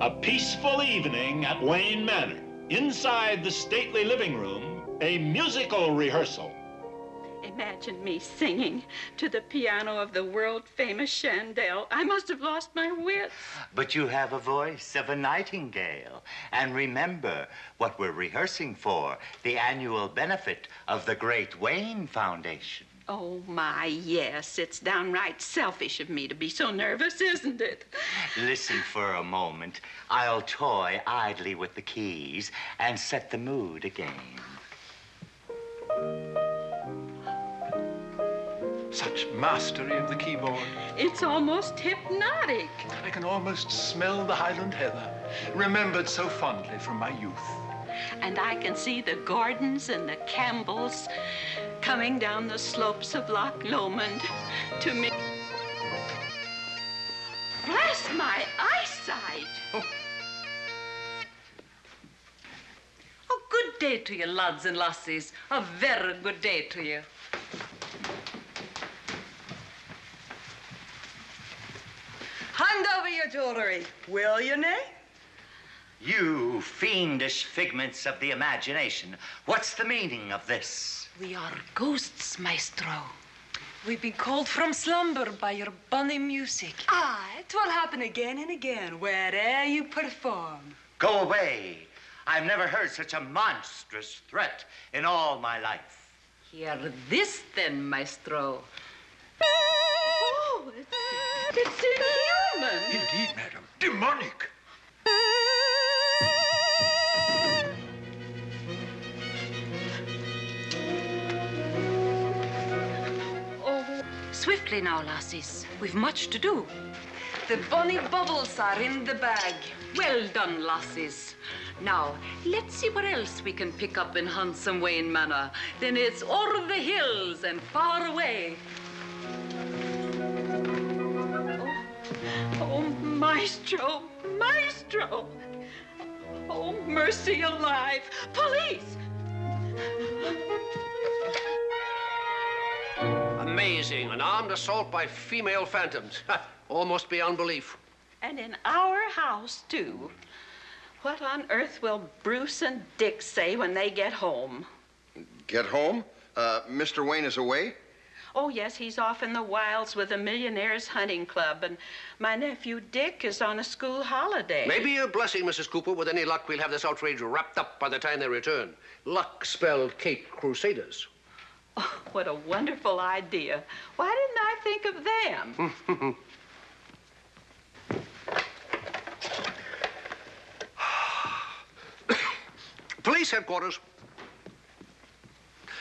A peaceful evening at Wayne Manor. Inside the stately living room, a musical rehearsal. Imagine me singing to the piano of the world famous Chandell. I must have lost my wits. But you have a voice of a nightingale. And remember what we're rehearsing for the annual benefit of the Great Wayne Foundation. Oh, my, yes. It's downright selfish of me to be so nervous, isn't it? Listen for a moment. I'll toy idly with the keys and set the mood again. Such mastery of the keyboard. It's almost hypnotic. I can almost smell the Highland heather, remembered so fondly from my youth. And I can see the Gordons and the Campbells coming down the slopes of Loch Lomond to me. Bless my eyesight! Oh, good day to you, lads and lassies. A very good day to you. Hand over your jewelry, will you, Nay? You fiendish figments of the imagination. What's the meaning of this? We are ghosts, maestro. We've been called from slumber by your bonny music. Ah, Aye, 'twill happen again and again, where'er you perform. Go away. I've never heard such a monstrous threat in all my life. Hear this, then, maestro. Oh, it's, it's inhuman. Indeed, madam. Demonic. Now, lassies. We've much to do. The bonny bubbles are in the bag. Well done, lassies. Now, let's see what else we can pick up in handsome Wayne Manor. Then it's o'er the hills and far away. Oh, oh maestro, maestro. Oh, mercy alive. Police! Amazing. An armed assault by female phantoms. Ha, Almost beyond belief. And in our house, too. What on earth will Bruce and Dick say when they get home? Get home? Uh, Mr. Wayne is away? Oh, yes, he's off in the wilds with the Millionaires Hunting Club, and my nephew Dick is on a school holiday. Maybe a blessing, Mrs. Cooper. With any luck, we'll have this outrage wrapped up by the time they return. Luck spelled Cape Crusaders. Oh, what a wonderful idea. Why didn't I think of them? Police headquarters.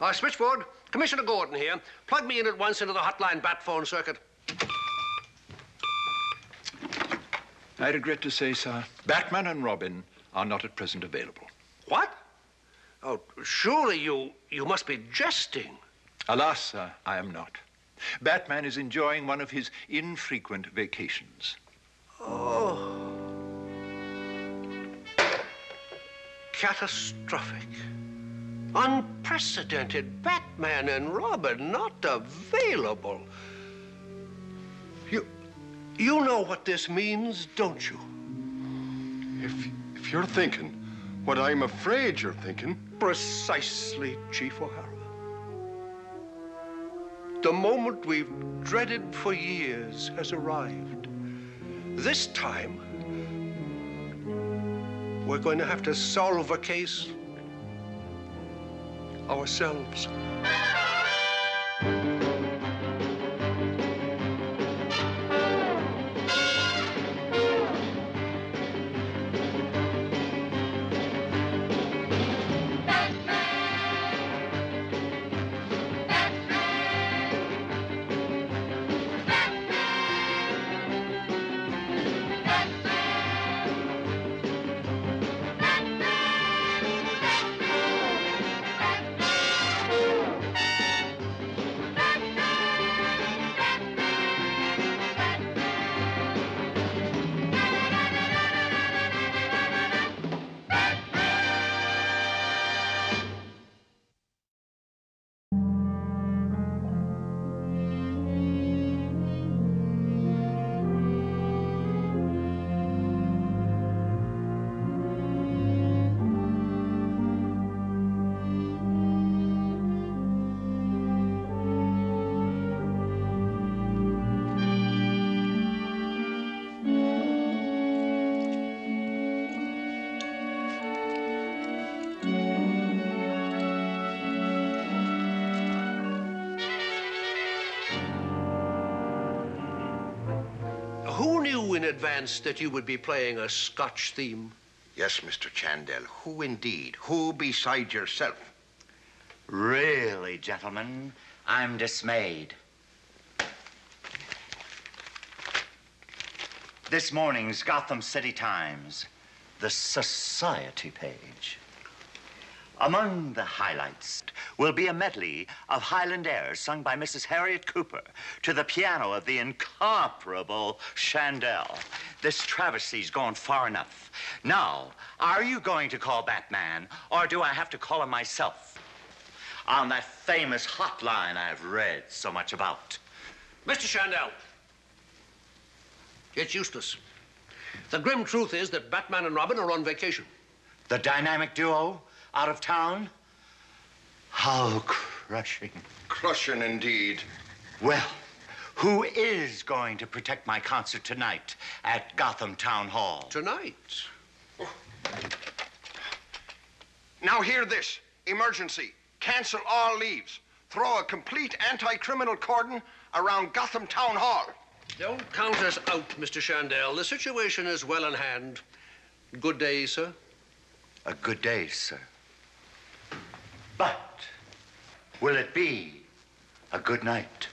Uh, switchboard, Commissioner Gordon here. Plug me in at once into the hotline bat phone circuit. I regret to say, sir, Batman and Robin are not at present available. What? Oh, surely you you must be jesting. Alas, sir, I am not. Batman is enjoying one of his infrequent vacations. Oh. Catastrophic. Unprecedented. Batman and Robin not available. You you know what this means, don't you? If, if you're thinking what I'm afraid you're thinking, Precisely, Chief O'Hara. The moment we've dreaded for years has arrived. This time, we're going to have to solve a case ourselves. In advance that you would be playing a Scotch theme? Yes, Mr. Chandell. Who indeed? Who beside yourself? Really, gentlemen, I'm dismayed. This morning's Gotham City Times, the Society page. Among the highlights will be a medley of Highland airs sung by Mrs. Harriet Cooper to the piano of the incomparable Chandell. This travesty's gone far enough. Now, are you going to call Batman, or do I have to call him myself? On that famous hotline I've read so much about. Mr. Chandell. It's useless. The grim truth is that Batman and Robin are on vacation. The dynamic duo out of town? How crushing. Crushing indeed. Well, who is going to protect my concert tonight at Gotham Town Hall? Tonight? Oh. Now hear this. Emergency. Cancel all leaves. Throw a complete anti-criminal cordon around Gotham Town Hall. Don't count us out, Mr. Chandell. The situation is well in hand. Good day, sir. A good day, sir. But will it be a good night?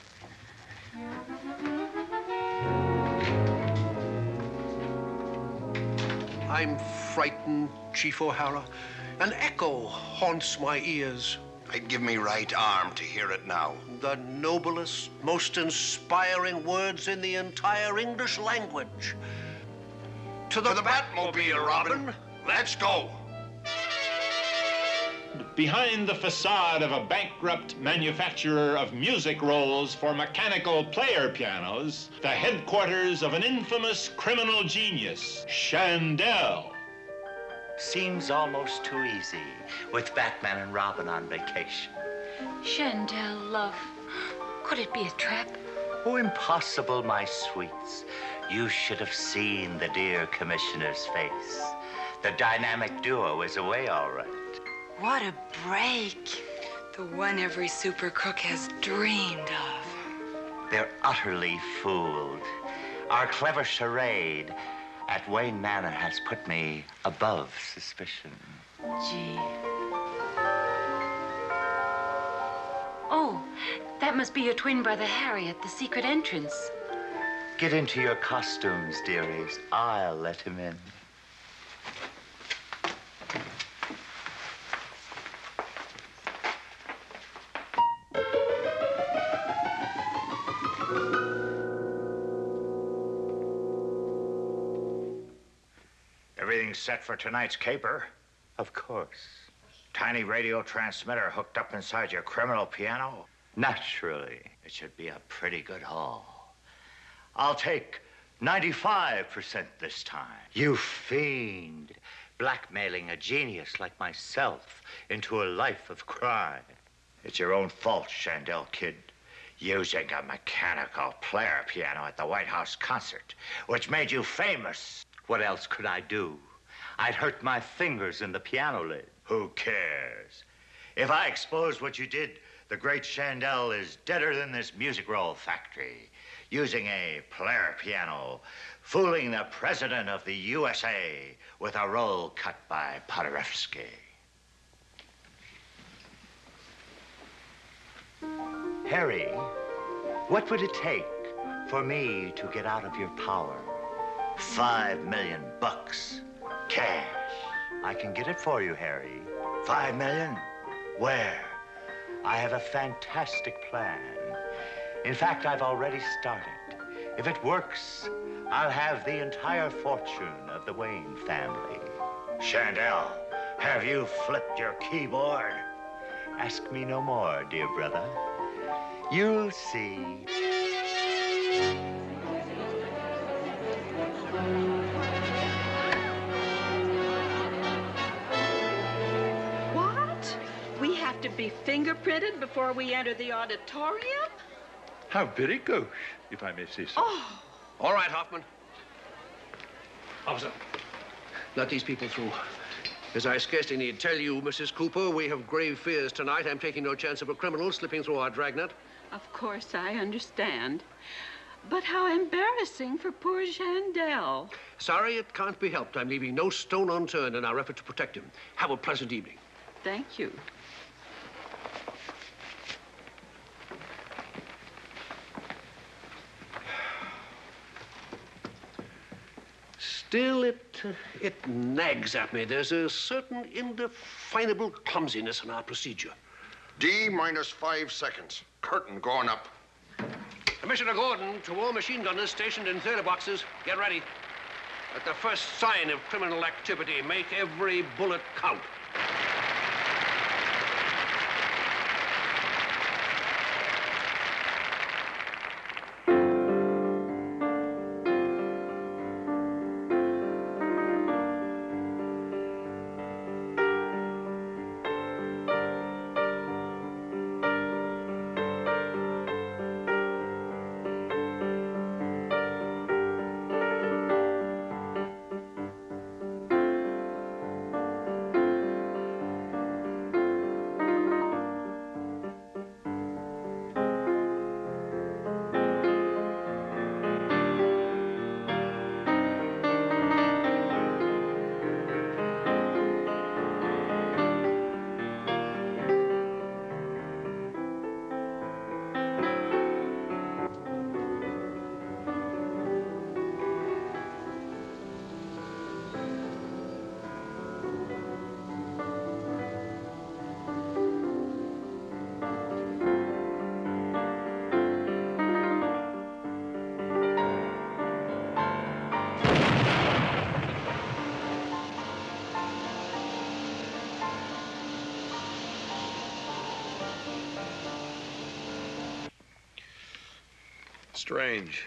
I'm frightened, Chief O'Hara. An echo haunts my ears. I'd give me right arm to hear it now. The noblest, most inspiring words in the entire English language. To the, To the Batmobile, Robin. Let's go. Behind the facade of a bankrupt manufacturer of music rolls for mechanical player pianos, the headquarters of an infamous criminal genius, Chandell. Seems almost too easy with Batman and Robin on vacation. Chandell, love, could it be a trap? Oh, impossible, my sweets. You should have seen the dear commissioner's face. The dynamic duo is away all right. What a break. The one every super crook has dreamed of. They're utterly fooled. Our clever charade at Wayne Manor has put me above suspicion. Gee. Oh, that must be your twin brother Harry at the secret entrance. Get into your costumes, dearies. I'll let him in. Set for tonight's caper. Of course. Tiny radio transmitter hooked up inside your criminal piano. Naturally. It should be a pretty good haul. I'll take 95% this time. You fiend. Blackmailing a genius like myself into a life of crime. It's your own fault, Chandell Kid. Using a mechanical player piano at the White House concert, which made you famous. What else could I do? I'd hurt my fingers in the piano lid. Who cares? If I expose what you did, the great Chandell is deader than this music roll factory. Using a player piano, fooling the president of the USA with a roll cut by Paderewski. Harry, what would it take for me to get out of your power? Five million bucks. Cash. I can get it for you, Harry. Five million? Where? I have a fantastic plan. In fact, I've already started. If it works, I'll have the entire fortune of the Wayne family. Chandell, have you flipped your keyboard? Ask me no more, dear brother. You'll see. Fingerprinted before we enter the auditorium? How very gauche, if I may say so. Oh, All right, Hoffman. Officer, let these people through. As I scarcely need tell you, Mrs. Cooper, we have grave fears tonight. I'm taking no chance of a criminal slipping through our dragnet. of course, I understand. But how embarrassing for poor Chandell. Sorry, it can't be helped. I'm leaving no stone unturned in our effort to protect him. Have a pleasant evening. Thank you. Still, it, uh, it nags at me. There's a certain indefinable clumsiness in our procedure. D minus five seconds. Curtain going up. Commissioner Gordon, to all machine gunners stationed in theater boxes, get ready. At the first sign of criminal activity, make every bullet count. Strange.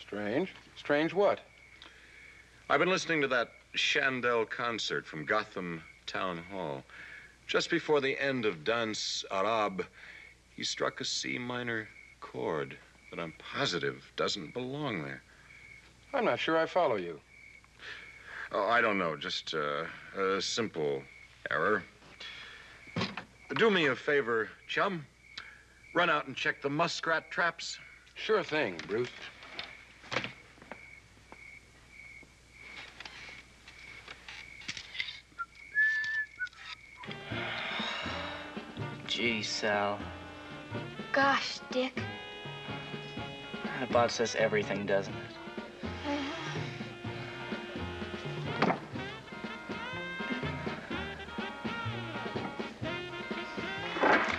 Strange? Strange what? I've been listening to that Chandell concert from Gotham Town Hall. Just before the end of Danse Arabe, he struck a C minor chord that I'm positive doesn't belong there. I'm not sure I follow you. Oh, I don't know. Just uh, a simple error. Do me a favor, chum. Run out and check the muskrat traps. Sure thing, Bruce. Gee, Sal. Gosh, Dick. That about says everything, doesn't it?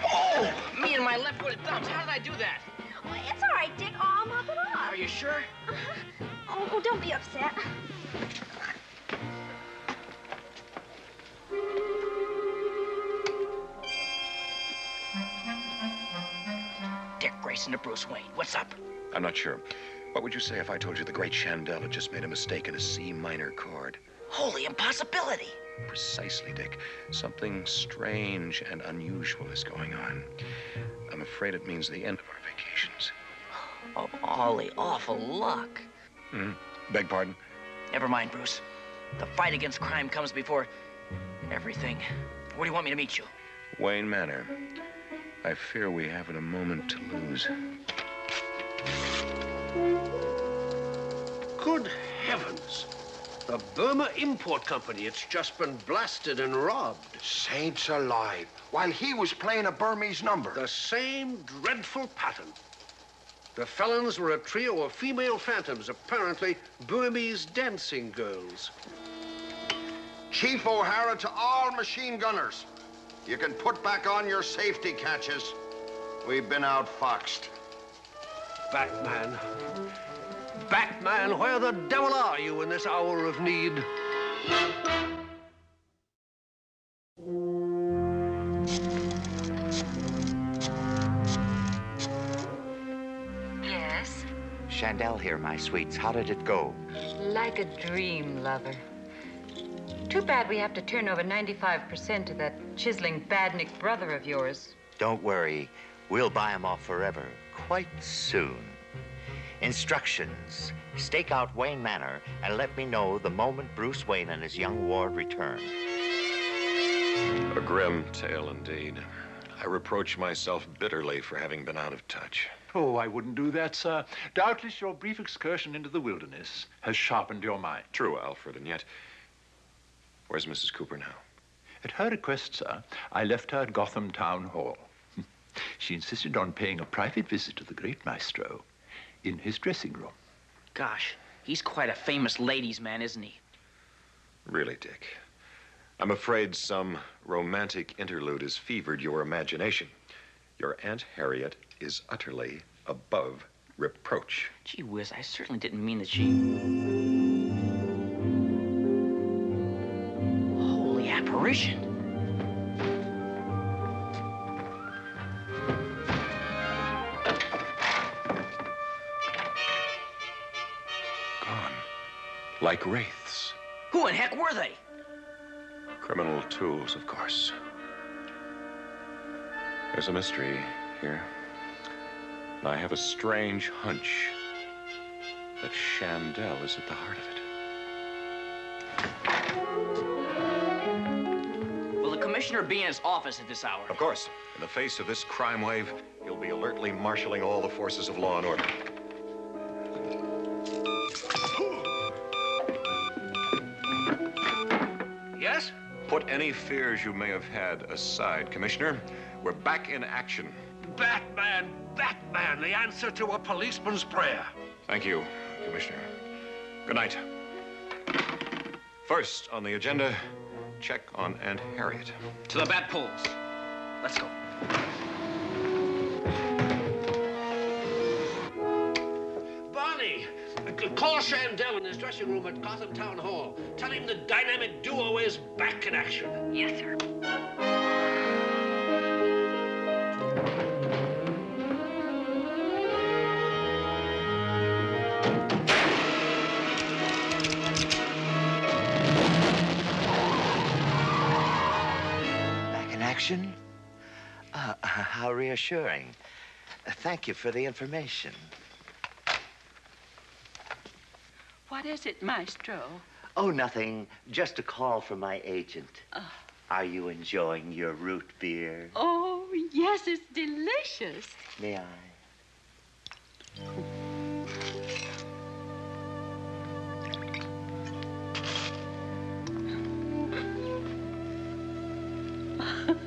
Oh! Me and my left-footed thumbs. How did I do that? Oh, it's all right, Dick. Oh, I'll mop it off. Are you sure? Uh-huh. Oh, oh, don't be upset. Dick Grayson to Bruce Wayne. What's up? I'm not sure. What would you say if I told you the great Chandell had just made a mistake in a C minor chord? Holy impossibility. Precisely, Dick. Something strange and unusual is going on. I'm afraid it means the end of our vacations. Oh, Ollie, awful luck. Hmm? Beg pardon? Never mind, Bruce. The fight against crime comes before everything. Where do you want me to meet you? Wayne Manor. I fear we haven't a moment to lose. Good heavens. The Burma Import Company. It's just been blasted and robbed. Saints alive. While he was playing a Burmese number. The same dreadful pattern. The felons were a trio of female phantoms, apparently Burmese dancing girls. Chief O'Hara to all machine gunners. You can put back on your safety catches. We've been outfoxed. Batman. Batman, where the devil are you in this hour of need? Chandell here, my sweets. How did it go? Like a dream, lover. Too bad we have to turn over 95% to that chiseling badnik brother of yours. Don't worry. We'll buy him off forever. Quite soon. Instructions. Stake out Wayne Manor and let me know the moment Bruce Wayne and his young ward return. A grim tale indeed. I reproach myself bitterly for having been out of touch. Oh, I wouldn't do that, sir. Doubtless your brief excursion into the wilderness has sharpened your mind. True, Alfred, and yet. Where's Mrs. Cooper now? At her request, sir, I left her at Gotham Town Hall. She insisted on paying a private visit to the great maestro in his dressing room. Gosh, he's quite a famous ladies' man, isn't he? Really, Dick. I'm afraid some romantic interlude has fevered your imagination. Your Aunt Harriet is utterly above reproach. Gee whiz, I certainly didn't mean that she. Holy apparition. Gone. Like wraiths. Who in heck were they? Criminal tools, of course. There's a mystery here. And I have a strange hunch that Chandell is at the heart of it. Will the commissioner be in his office at this hour? Of course. In the face of this crime wave, he'll be alertly marshaling all the forces of law and order. Yes? Put any fears you may have had aside, Commissioner. We're back in action. Batman, Batman, the answer to a policeman's prayer. Thank you, Commissioner. Good night. First on the agenda, check on Aunt Harriet. To the bat poles. Let's go. Barney, c- call Chandell in his dressing room at Gotham Town Hall. Tell him the dynamic duo is back in action. Yes, sir. Uh, how reassuring. Uh, Thank you for the information. What is it, Maestro? Oh, nothing. Just a call from my agent. Oh. Are you enjoying your root beer? Oh, yes, it's delicious. May I?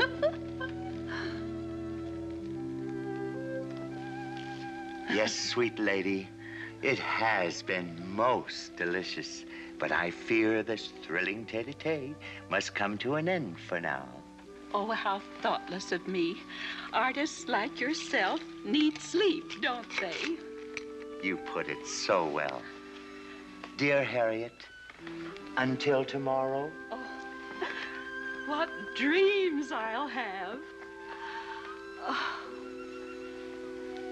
Yes, sweet lady. It has been most delicious, but I fear this thrilling tete-a-tete must come to an end for now. Oh, how thoughtless of me. Artists like yourself need sleep, don't they? You put it so well. Dear Harriet, until tomorrow, Oh, What dreams I'll have. Oh,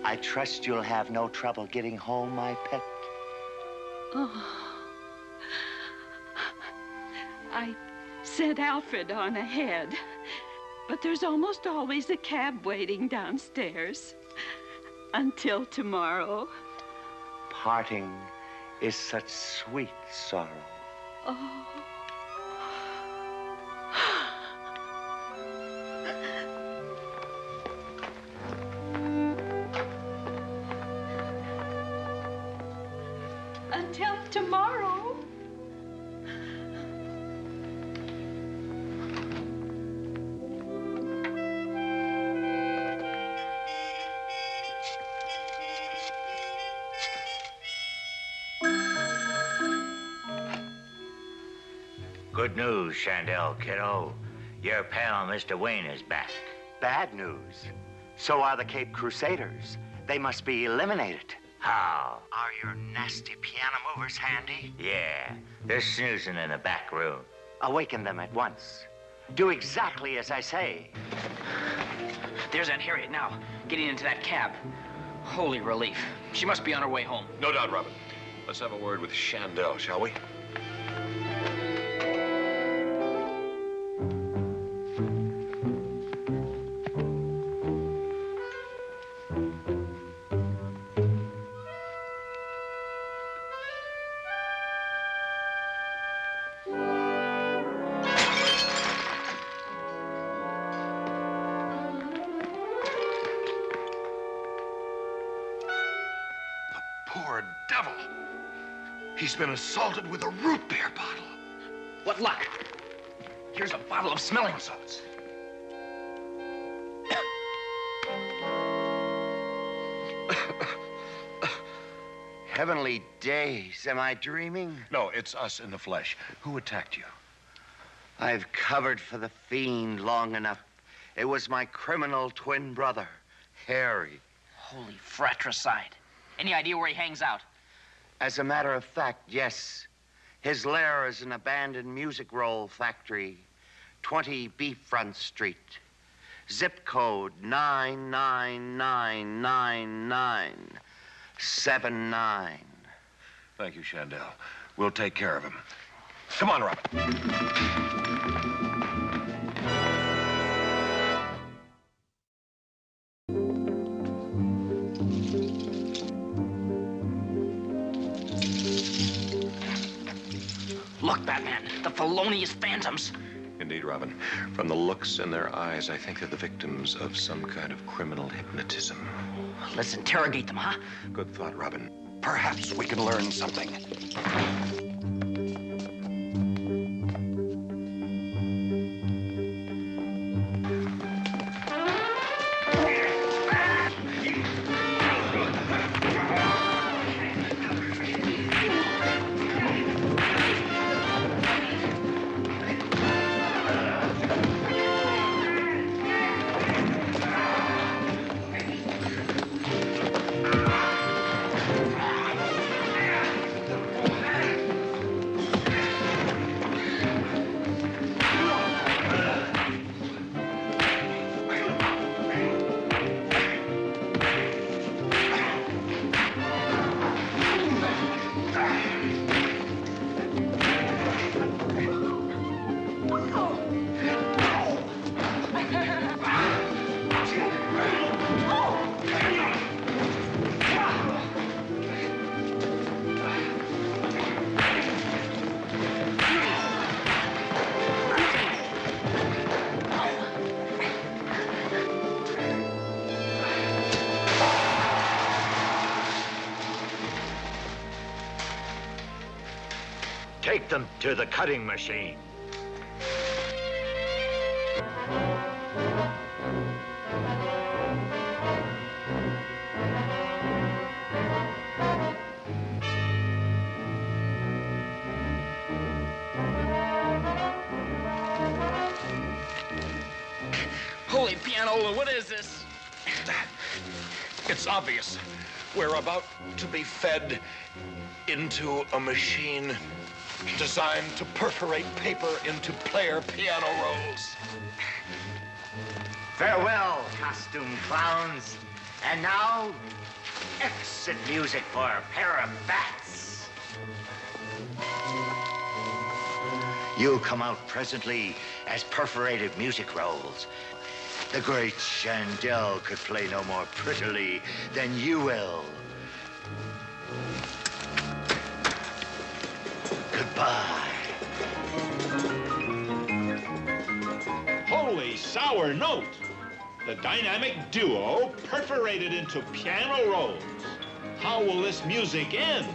I trust you'll have no trouble getting home, my pet. oh. I sent Alfred on ahead, but there's almost always a cab waiting downstairs. Until tomorrow. Parting is such sweet sorrow. Oh. News, Chandell, kiddo. Your pal, Mr. Wayne, is back. Bad news. So are the Cape Crusaders. They must be eliminated. How? Are your nasty piano movers handy? Yeah, they're snoozing in the back room. Awaken them at once. Do exactly as I say. There's Aunt Harriet now, getting into that cab. Holy relief. She must be on her way home. No doubt, Robin. Let's have a word with Chandell, shall we? Poor devil. He's been assaulted with a root beer bottle. What luck? Here's a bottle of smelling salts. Heavenly days, am I dreaming? No, it's us in the flesh. Who attacked you? I've covered for the fiend long enough. It was my criminal twin brother, Harry. Holy fratricide. Any idea where he hangs out? As a matter of fact, yes. His lair is an abandoned music roll factory, 20 Beefront Street. Zip code 9999979. Thank you, Chandell. We'll take care of him. Come on, Robin. Look, Batman, the felonious phantoms. Indeed, Robin. From the looks in their eyes, I think they're the victims of some kind of criminal hypnotism. Let's interrogate them, huh? Good thought, Robin. Perhaps we can learn something. Them to the cutting machine. Holy pianola, what is this? It's obvious. We're about to be fed into a machine designed to perforate paper into player piano rolls. Farewell, costume clowns. And now, exit music for a pair of bats. You'll come out presently as perforated music rolls. The great Chandell could play no more prettily than you will. Goodbye. Holy sour note! The dynamic duo perforated into piano rolls. How will this music end?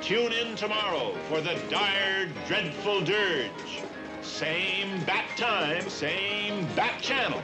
Tune in tomorrow for the dire, dreadful dirge. Same bat time, same bat channel.